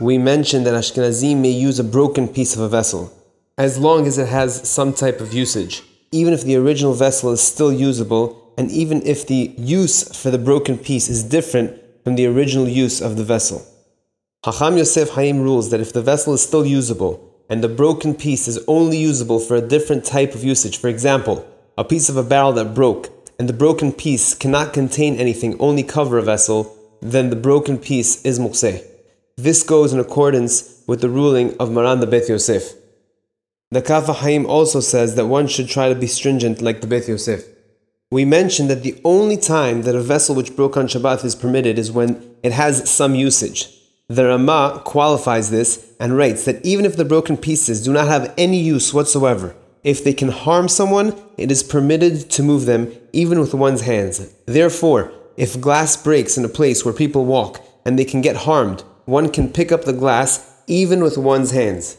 we mentioned that Ashkenazim may use a broken piece of a vessel, as long as it has some type of usage, even if the original vessel is still usable, and even if the use for the broken piece is different from the original use of the vessel. Hacham Yosef Haim rules that if the vessel is still usable, and the broken piece is only usable for a different type of usage, for example, a piece of a barrel that broke, and the broken piece cannot contain anything, only cover a vessel, then the broken piece is muqseh. This goes in accordance with the ruling of Maran the Beth Yosef. The Kaf HaChaim also says that one should try to be stringent like the Beth Yosef. We mentioned that the only time that a vessel which broke on Shabbat is permitted is when it has some usage. The Rama qualifies this and writes that even if the broken pieces do not have any use whatsoever, if they can harm someone, it is permitted to move them even with one's hands. Therefore, if glass breaks in a place where people walk and they can get harmed, one can pick up the glass even with one's hands.